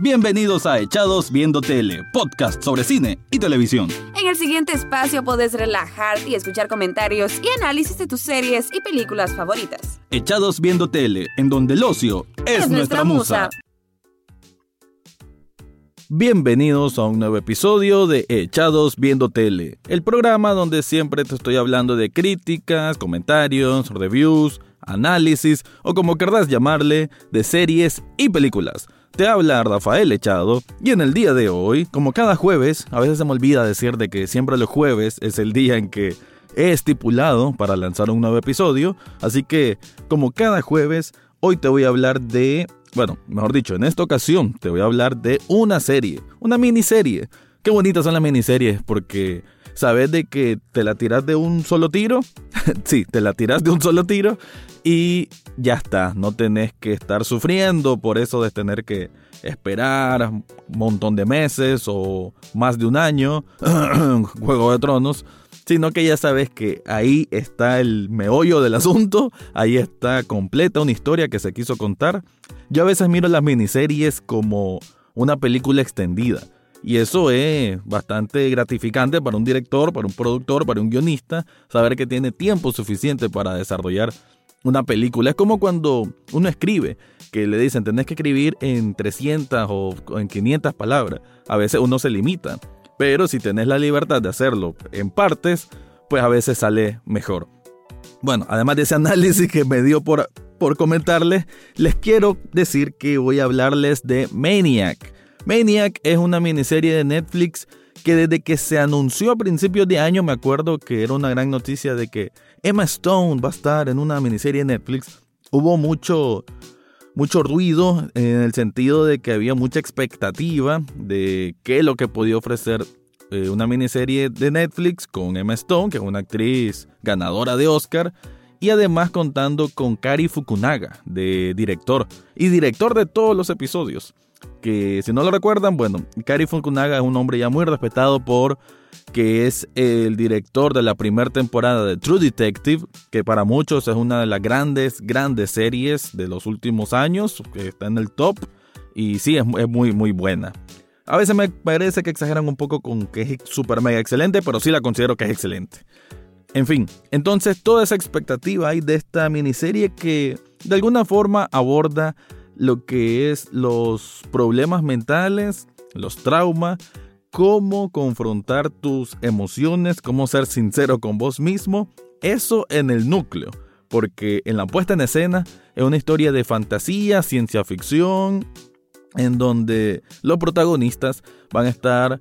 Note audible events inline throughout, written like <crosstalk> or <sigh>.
Bienvenidos a Echados Viendo Tele, podcast sobre cine y televisión. En el siguiente espacio podés relajarte y escuchar comentarios y análisis de tus series y películas favoritas. Echados Viendo Tele, en donde el ocio es, nuestra, musa. Bienvenidos a un nuevo episodio de Echados Viendo Tele, el programa donde siempre te estoy hablando de críticas, comentarios, reviews, análisis o como querrás llamarle, de series y películas. Te habla Rafael Echado y en el día de hoy, como cada jueves, a veces se me olvida decir de que siempre los jueves es el día en que he estipulado para lanzar un nuevo episodio, así que como cada jueves, hoy te voy a hablar de, bueno, mejor dicho, en esta ocasión te voy a hablar de una serie, una miniserie. Qué bonitas son las miniseries porque sabes de que te la tiras de un solo tiro, <laughs> sí, te la tiras de un solo tiro y ya está, no tenés que estar sufriendo por eso de tener que esperar un montón de meses o más de un año, <clears throat> Juego de Tronos, sino que ya sabes que ahí está el meollo del asunto, ahí está completa una historia que se quiso contar. Yo a veces miro las miniseries como una película extendida. Y eso es bastante gratificante para un director, para un productor, para un guionista, saber que tiene tiempo suficiente para desarrollar una película. Es como cuando uno escribe, que le dicen, tenés que escribir en 300 o en 500 palabras. A veces uno se limita, pero si tenés la libertad de hacerlo en partes, pues a veces sale mejor. Bueno, además de ese análisis que me dio por, por comentarles, les quiero decir que voy a hablarles de Maniac. Maniac es una miniserie de Netflix que desde que se anunció a principios de año me acuerdo que era una gran noticia de que Emma Stone va a estar en una miniserie de Netflix. Hubo mucho, mucho ruido en el sentido de que había mucha expectativa de qué es lo que podía ofrecer eh, una miniserie de Netflix con Emma Stone, que es una actriz ganadora de Oscar, y además contando con Kari Fukunaga, de director, y director de todos los episodios que si no lo recuerdan, bueno, Kari Fukunaga es un hombre ya muy respetado por que es el director de la primera temporada de True Detective, que para muchos es una de las grandes, grandes series de los últimos años, que está en el top, y sí, es, muy, muy buena. A veces me parece que exageran un poco con que es súper mega excelente, pero sí la considero que es excelente. En fin, entonces toda esa expectativa hay de esta miniserie que de alguna forma aborda lo que es los problemas mentales, los traumas, cómo confrontar tus emociones, cómo ser sincero con vos mismo, eso en el núcleo, porque en la puesta en escena es una historia de fantasía, ciencia ficción, en donde los protagonistas van a estar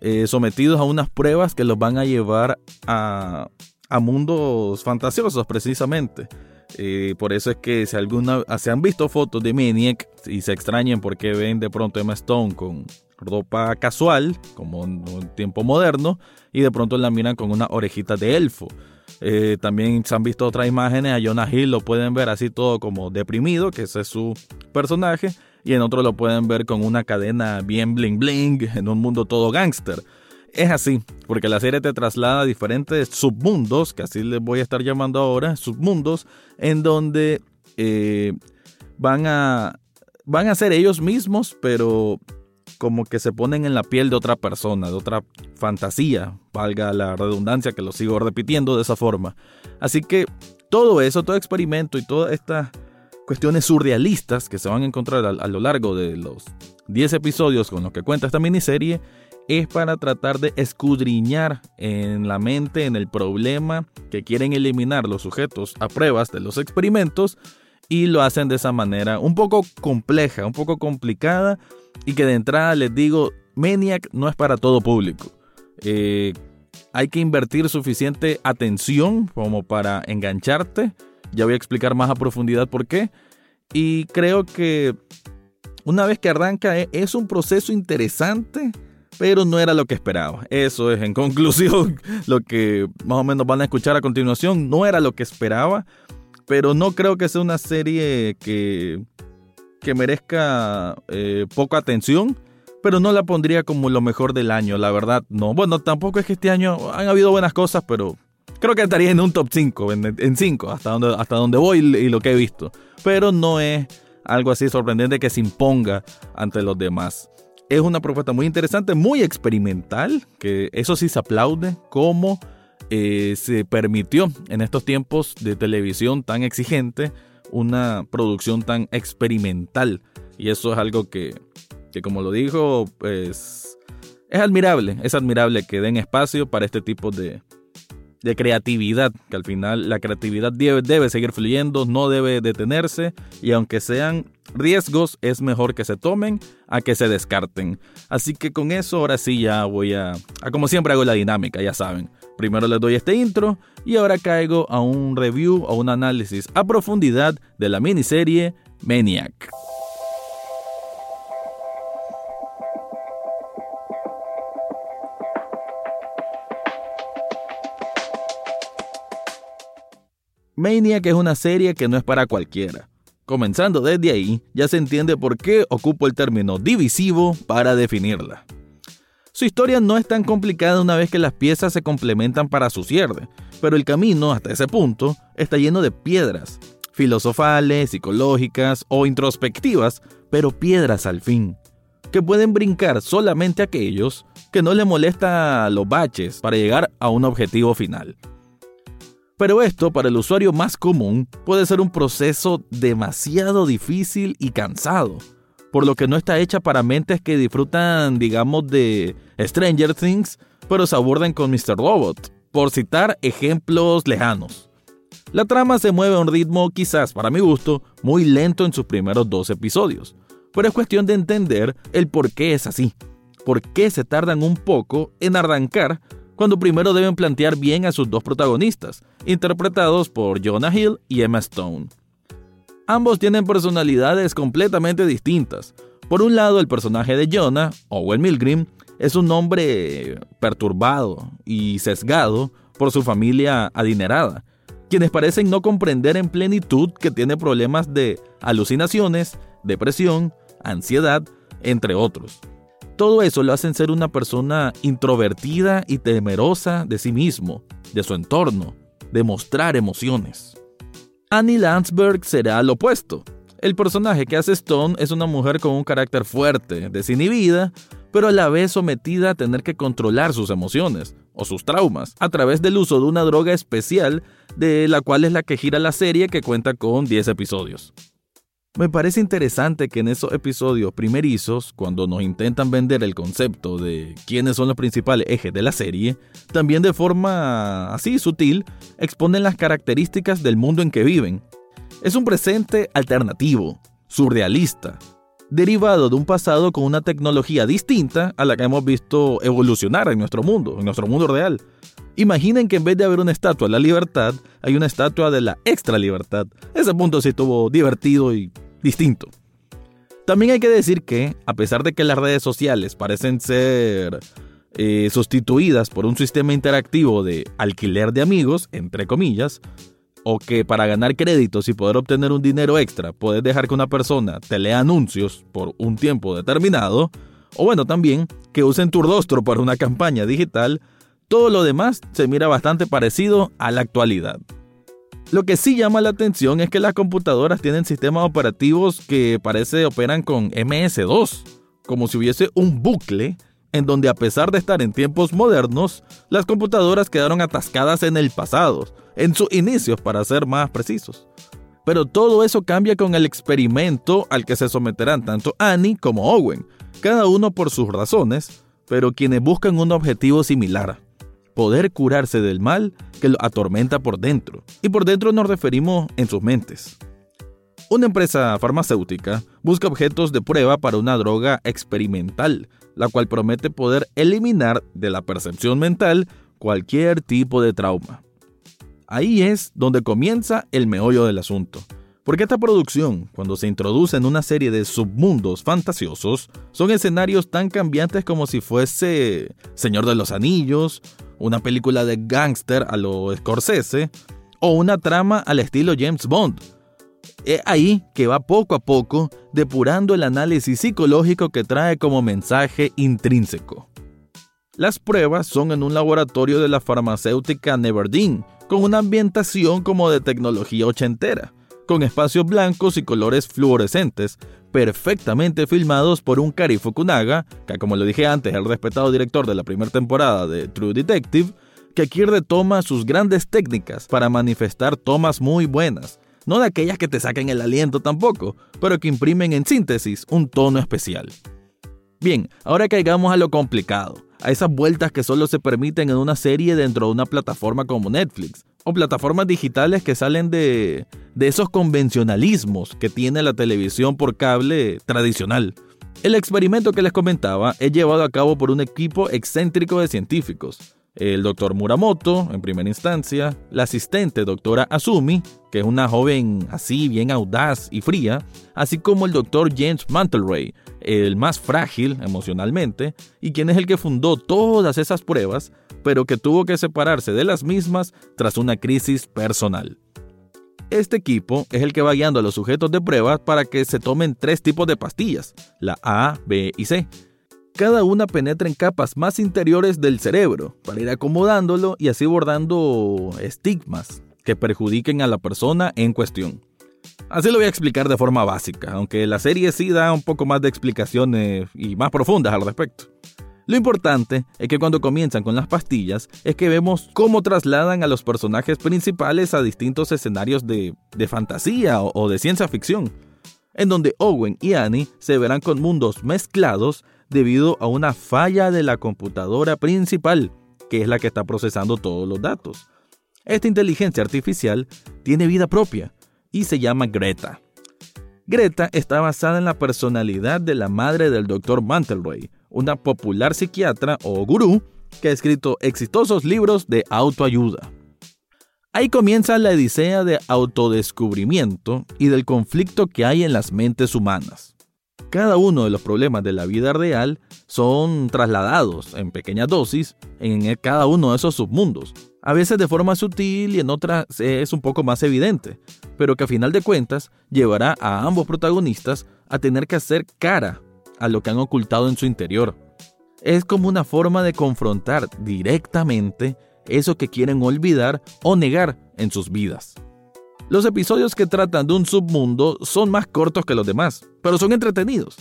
eh, sometidos a unas pruebas que los van a llevar a, a mundos fantasiosos precisamente. Eh, por eso es que si alguna se han visto fotos de Maniac y se extrañan porque ven de pronto Emma Stone con ropa casual, como en tiempo moderno, y de pronto la miran con una orejita de elfo. Eh, también se han visto otras imágenes, a Jonah Hill lo pueden ver así todo como deprimido, que ese es su personaje, y en otro lo pueden ver con una cadena bien bling bling, en un mundo todo gángster. Es así, porque la serie te traslada a diferentes submundos, que así les voy a estar llamando ahora, submundos, en donde eh, van, a, van a ser ellos mismos, pero como que se ponen en la piel de otra persona, de otra fantasía, valga la redundancia que lo sigo repitiendo de esa forma. Así que todo eso, todo experimento y todas estas cuestiones surrealistas que se van a encontrar a, a lo largo de los 10 episodios con los que cuenta esta miniserie, es para tratar de escudriñar en la mente, en el problema que quieren eliminar los sujetos a pruebas de los experimentos y lo hacen de esa manera un poco compleja, un poco complicada y que de entrada les digo, Maniac no es para todo público. Eh, hay que invertir suficiente atención como para engancharte. Ya voy a explicar más a profundidad por qué. Y creo que una vez que arranca e, es un proceso interesante pero no era lo que esperaba. Eso es, en conclusión, <laughs> lo que más o menos van a escuchar a continuación. No era lo que esperaba, pero no creo que sea una serie que, que merezca eh, poca atención. Pero no la pondría como lo mejor del año, la verdad, no. Bueno, tampoco es que este año han habido buenas cosas, pero creo que estaría en un top 5, en 5, hasta donde, hasta donde voy y lo que he visto. Pero no es algo así sorprendente que se imponga ante los demás. Es una propuesta muy interesante, muy experimental, que eso sí se aplaude, como eh, se permitió en estos tiempos de televisión tan exigente una producción tan experimental. Y eso es algo que, que como lo dijo, pues es admirable, es admirable que den espacio para este tipo de, de creatividad, que al final la creatividad debe, debe, seguir fluyendo, no debe detenerse y aunque sean riesgos es mejor que se tomen a que se descarten. Así que con eso ahora sí ya voy a, a como siempre hago la dinámica, ya saben. Primero les doy este intro y ahora caigo a un review o un análisis a profundidad de la miniserie Maniac. Maniac es una serie que no es para cualquiera. Comenzando desde ahí, ya se entiende por qué ocupo el término divisivo para definirla. Su historia no es tan complicada una vez que las piezas se complementan para su cierre, pero el camino hasta ese punto está lleno de piedras, filosofales, psicológicas o introspectivas, pero piedras al fin, que pueden brincar solamente aquellos que no le molesta los baches para llegar a un objetivo final. Pero esto para el usuario más común puede ser un proceso demasiado difícil y cansado, por lo que no está hecha para mentes que disfrutan, digamos, de Stranger Things, pero se abordan con Mr. Robot, por citar ejemplos lejanos. La trama se mueve a un ritmo quizás, para mi gusto, muy lento en sus primeros dos episodios, pero es cuestión de entender el por qué es así, por qué se tardan un poco en arrancar cuando primero deben plantear bien a sus dos protagonistas, interpretados por Jonah Hill y Emma Stone. Ambos tienen personalidades completamente distintas. Por un lado, el personaje de Jonah, Owen Milgrim, es un hombre perturbado y sesgado por su familia adinerada, quienes parecen no comprender en plenitud que tiene problemas de alucinaciones, depresión, ansiedad, entre otros. Todo eso lo hacen ser una persona introvertida y temerosa de sí mismo, de su entorno, de mostrar emociones. Annie Landsberg será lo opuesto. El personaje que hace Stone es una mujer con un carácter fuerte, desinhibida, pero a la vez sometida a tener que controlar sus emociones o sus traumas a través del uso de una droga especial de la cual es la que gira la serie que cuenta con 10 episodios. Me parece interesante que en esos episodios primerizos, cuando nos intentan vender el concepto de quiénes son los principales ejes de la serie, también de forma así sutil exponen las características del mundo en que viven. Es un presente alternativo, surrealista, derivado de un pasado con una tecnología distinta a la que hemos visto evolucionar en nuestro mundo, en nuestro mundo real. Imaginen que en vez de haber una estatua de la libertad, hay una estatua de la extra libertad. Ese punto sí estuvo divertido y distinto. También hay que decir que, a pesar de que las redes sociales parecen ser eh, sustituidas por un sistema interactivo de alquiler de amigos, entre comillas, o que para ganar créditos y poder obtener un dinero extra puedes dejar que una persona te lea anuncios por un tiempo determinado, o bueno, también que usen tu rostro para una campaña digital, todo lo demás se mira bastante parecido a la actualidad. Lo que sí llama la atención es que las computadoras tienen sistemas operativos que parece operan con MS2, como si hubiese un bucle en donde a pesar de estar en tiempos modernos, las computadoras quedaron atascadas en el pasado, en sus inicios para ser más precisos. Pero todo eso cambia con el experimento al que se someterán tanto Annie como Owen, cada uno por sus razones, pero quienes buscan un objetivo similar poder curarse del mal que lo atormenta por dentro. Y por dentro nos referimos en sus mentes. Una empresa farmacéutica busca objetos de prueba para una droga experimental, la cual promete poder eliminar de la percepción mental cualquier tipo de trauma. Ahí es donde comienza el meollo del asunto. Porque esta producción, cuando se introduce en una serie de submundos fantasiosos, son escenarios tan cambiantes como si fuese Señor de los Anillos, una película de gángster a lo Scorsese o una trama al estilo James Bond. Es ahí que va poco a poco depurando el análisis psicológico que trae como mensaje intrínseco. Las pruebas son en un laboratorio de la farmacéutica Neverdeen, con una ambientación como de tecnología ochentera, con espacios blancos y colores fluorescentes, perfectamente filmados por un Kari Fukunaga, que como lo dije antes, el respetado director de la primera temporada de True Detective, que aquí retoma sus grandes técnicas para manifestar tomas muy buenas, no de aquellas que te saquen el aliento tampoco, pero que imprimen en síntesis un tono especial. Bien, ahora caigamos a lo complicado, a esas vueltas que solo se permiten en una serie dentro de una plataforma como Netflix, o plataformas digitales que salen de, de esos convencionalismos que tiene la televisión por cable tradicional. El experimento que les comentaba es llevado a cabo por un equipo excéntrico de científicos, el doctor Muramoto, en primera instancia, la asistente doctora Asumi, que es una joven así bien audaz y fría, así como el doctor James Mantelray, el más frágil emocionalmente, y quien es el que fundó todas esas pruebas, pero que tuvo que separarse de las mismas tras una crisis personal. Este equipo es el que va guiando a los sujetos de pruebas para que se tomen tres tipos de pastillas, la A, B y C, cada una penetra en capas más interiores del cerebro para ir acomodándolo y así bordando estigmas que perjudiquen a la persona en cuestión. Así lo voy a explicar de forma básica, aunque la serie sí da un poco más de explicaciones y más profundas al respecto. Lo importante es que cuando comienzan con las pastillas es que vemos cómo trasladan a los personajes principales a distintos escenarios de, fantasía o, o de ciencia ficción, en donde Owen y Annie se verán con mundos mezclados debido a una falla de la computadora principal, que es la que está procesando todos los datos. Esta inteligencia artificial tiene vida propia y se llama Greta. Greta está basada en la personalidad de la madre del Dr. Mantelroy, una popular psiquiatra o gurú que ha escrito exitosos libros de autoayuda. Ahí comienza la odisea de autodescubrimiento y del conflicto que hay en las mentes humanas. Cada uno de los problemas de la vida real son trasladados en pequeñas dosis en cada uno de esos submundos. A veces de forma sutil y en otras es un poco más evidente, pero que a final de cuentas llevará a ambos protagonistas a tener que hacer cara a lo que han ocultado en su interior. Es como una forma de confrontar directamente eso que quieren olvidar o negar en sus vidas. Los episodios que tratan de un submundo son más cortos que los demás, pero son entretenidos.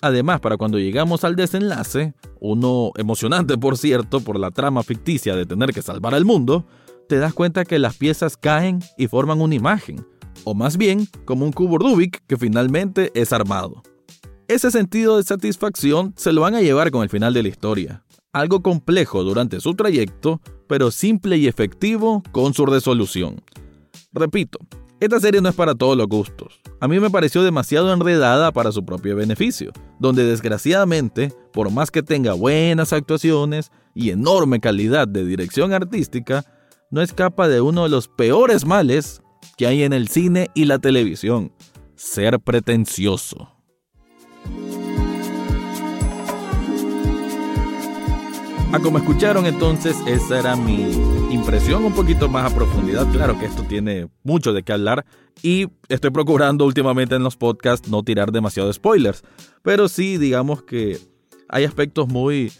Además, para cuando llegamos al desenlace, uno emocionante por cierto por la trama ficticia de tener que salvar al mundo, te das cuenta que las piezas caen y forman una imagen, o más bien como un cubo Rubik que finalmente es armado. Ese sentido de satisfacción se lo van a llevar con el final de la historia. Algo complejo durante su trayecto, pero simple y efectivo con su resolución. Repito, esta serie no es para todos los gustos. A mí me pareció demasiado enredada para su propio beneficio, donde desgraciadamente, por más que tenga buenas actuaciones y enorme calidad de dirección artística, no escapa de uno de los peores males que hay en el cine y la televisión, ser pretencioso. Ah, como escucharon entonces, esa era mi impresión un poquito más a profundidad. Claro que esto tiene mucho de qué hablar y estoy procurando últimamente en los podcasts no tirar demasiado spoilers. Pero sí, digamos que hay aspectos muy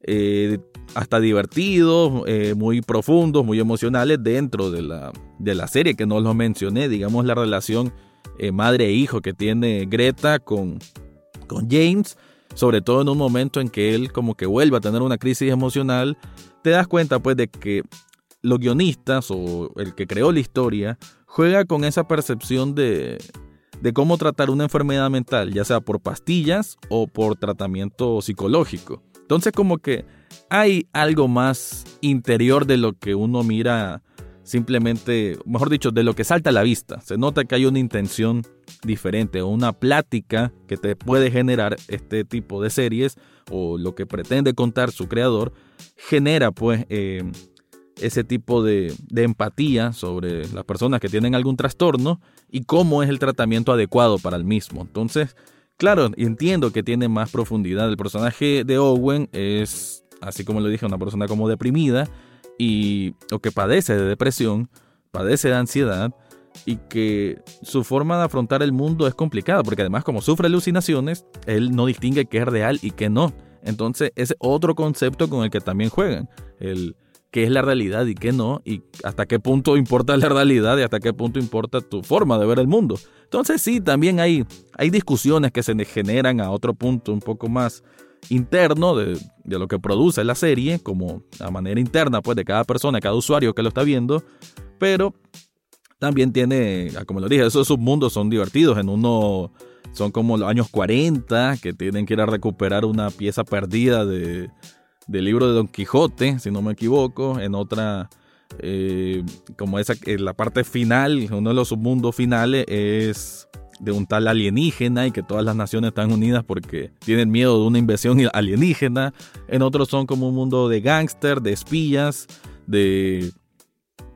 eh, hasta divertidos, eh, muy profundos, muy emocionales dentro de la, de la serie que no los mencioné. Digamos la relación eh, madre e hijo que tiene Greta con, con James sobre todo en un momento en que él como que vuelve a tener una crisis emocional, te das cuenta pues de que los guionistas o el que creó la historia juega con esa percepción de, de cómo tratar una enfermedad mental, ya sea por pastillas o por tratamiento psicológico. Entonces como que hay algo más interior de lo que uno mira simplemente, mejor dicho, de lo que salta a la vista. Se nota que hay una intención diferente o una plática que te puede generar este tipo de series o lo que pretende contar su creador, genera pues eh, ese tipo de, de empatía sobre las personas que tienen algún trastorno y cómo es el tratamiento adecuado para el mismo. Entonces, claro, entiendo que tiene más profundidad. El personaje de Owen es, así como lo dije, una persona como deprimida y, o que padece de depresión, padece de ansiedad y que su forma de afrontar el mundo es complicada, porque además como sufre alucinaciones, él no distingue qué es real y qué no. Entonces, es otro concepto con el que también juegan, el qué es la realidad y qué no, y hasta qué punto importa la realidad y hasta qué punto importa tu forma de ver el mundo. Entonces sí, también hay, hay discusiones que se generan a otro punto un poco más interno de, de, lo que produce la serie, como a manera interna pues de cada persona, cada usuario que lo está viendo, pero también tiene, como lo dije, esos submundos son divertidos, en uno son como los años 40, que tienen que ir a recuperar una pieza perdida de, del libro de Don Quijote, si no me equivoco, en otra... Eh, como esa, en la parte final, uno de los submundos finales es de un tal alienígena y que todas las naciones están unidas porque tienen miedo de una invasión <laughs> alienígena. En otros son como un mundo de gángster, de espías, de,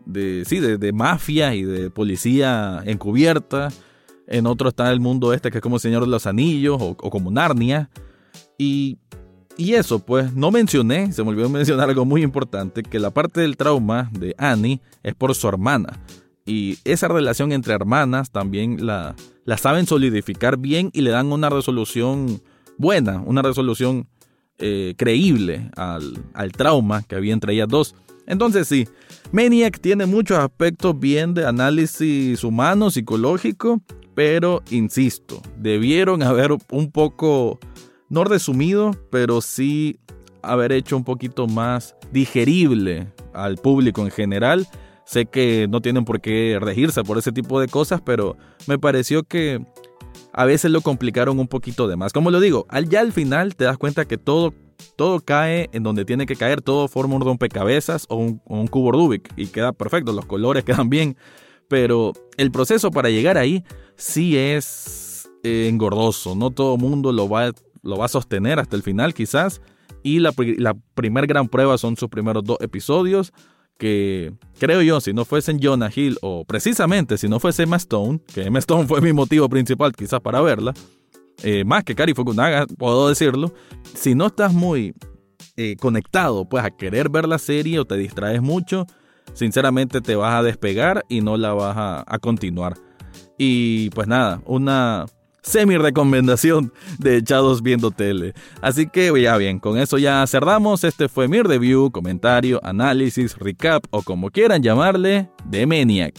de sí, de, de, mafia y de policía encubierta. En otro está el mundo este que es como el Señor de los Anillos o, o como Narnia. Y, y eso, pues no mencioné, se me olvidó mencionar algo muy importante, que la parte del trauma de Annie es por su hermana. Y esa relación entre hermanas también la, la saben solidificar bien y le dan una resolución buena, una resolución eh, creíble al, al, trauma que había entre ellas dos. Entonces sí, Maniac tiene muchos aspectos bien de análisis humano, psicológico, pero insisto, debieron haber un poco, no resumido, pero sí haber hecho un poquito más digerible al público en general Sé que no tienen por qué regirse por ese tipo de cosas, pero me pareció que a veces lo complicaron un poquito de más. Como lo digo, al, ya al final te das cuenta que todo, todo cae en donde tiene que caer, todo forma un rompecabezas o un, un cubo Rubik y queda perfecto, los colores <laughs> quedan bien, pero el proceso para llegar ahí sí es eh, engordoso, no todo mundo lo va, lo va a sostener hasta el final quizás, y la, la primer gran prueba son sus primeros dos episodios que creo yo, si no fuesen Jonah Hill o precisamente si no fuese Emma Stone, que Emma Stone fue mi motivo principal quizás para verla, eh, más que Kari Fukunaga, puedo decirlo, si no estás muy eh, conectado pues a querer ver la serie o te distraes mucho, sinceramente te vas a despegar y no la vas a continuar. Y pues nada, una semi-recomendación de Echados Viendo Tele. Así que ya bien, con eso ya cerramos. Este fue mi review, comentario, análisis, recap o como quieran llamarle, de Maniac.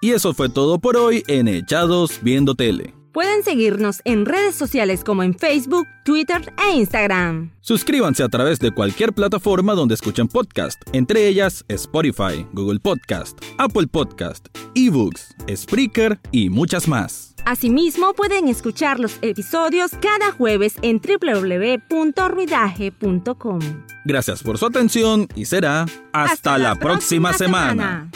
Y eso fue todo por hoy en Echados Viendo Tele. Pueden seguirnos en redes sociales como en Facebook, Twitter e Instagram. Suscríbanse a través de cualquier plataforma donde escuchen podcast, entre ellas Spotify, Google Podcast, Apple Podcast, eBooks, Spreaker y muchas más. Asimismo, pueden escuchar los episodios cada jueves en www.ruidaje.com. Gracias por su atención y será hasta, la, próxima, semana.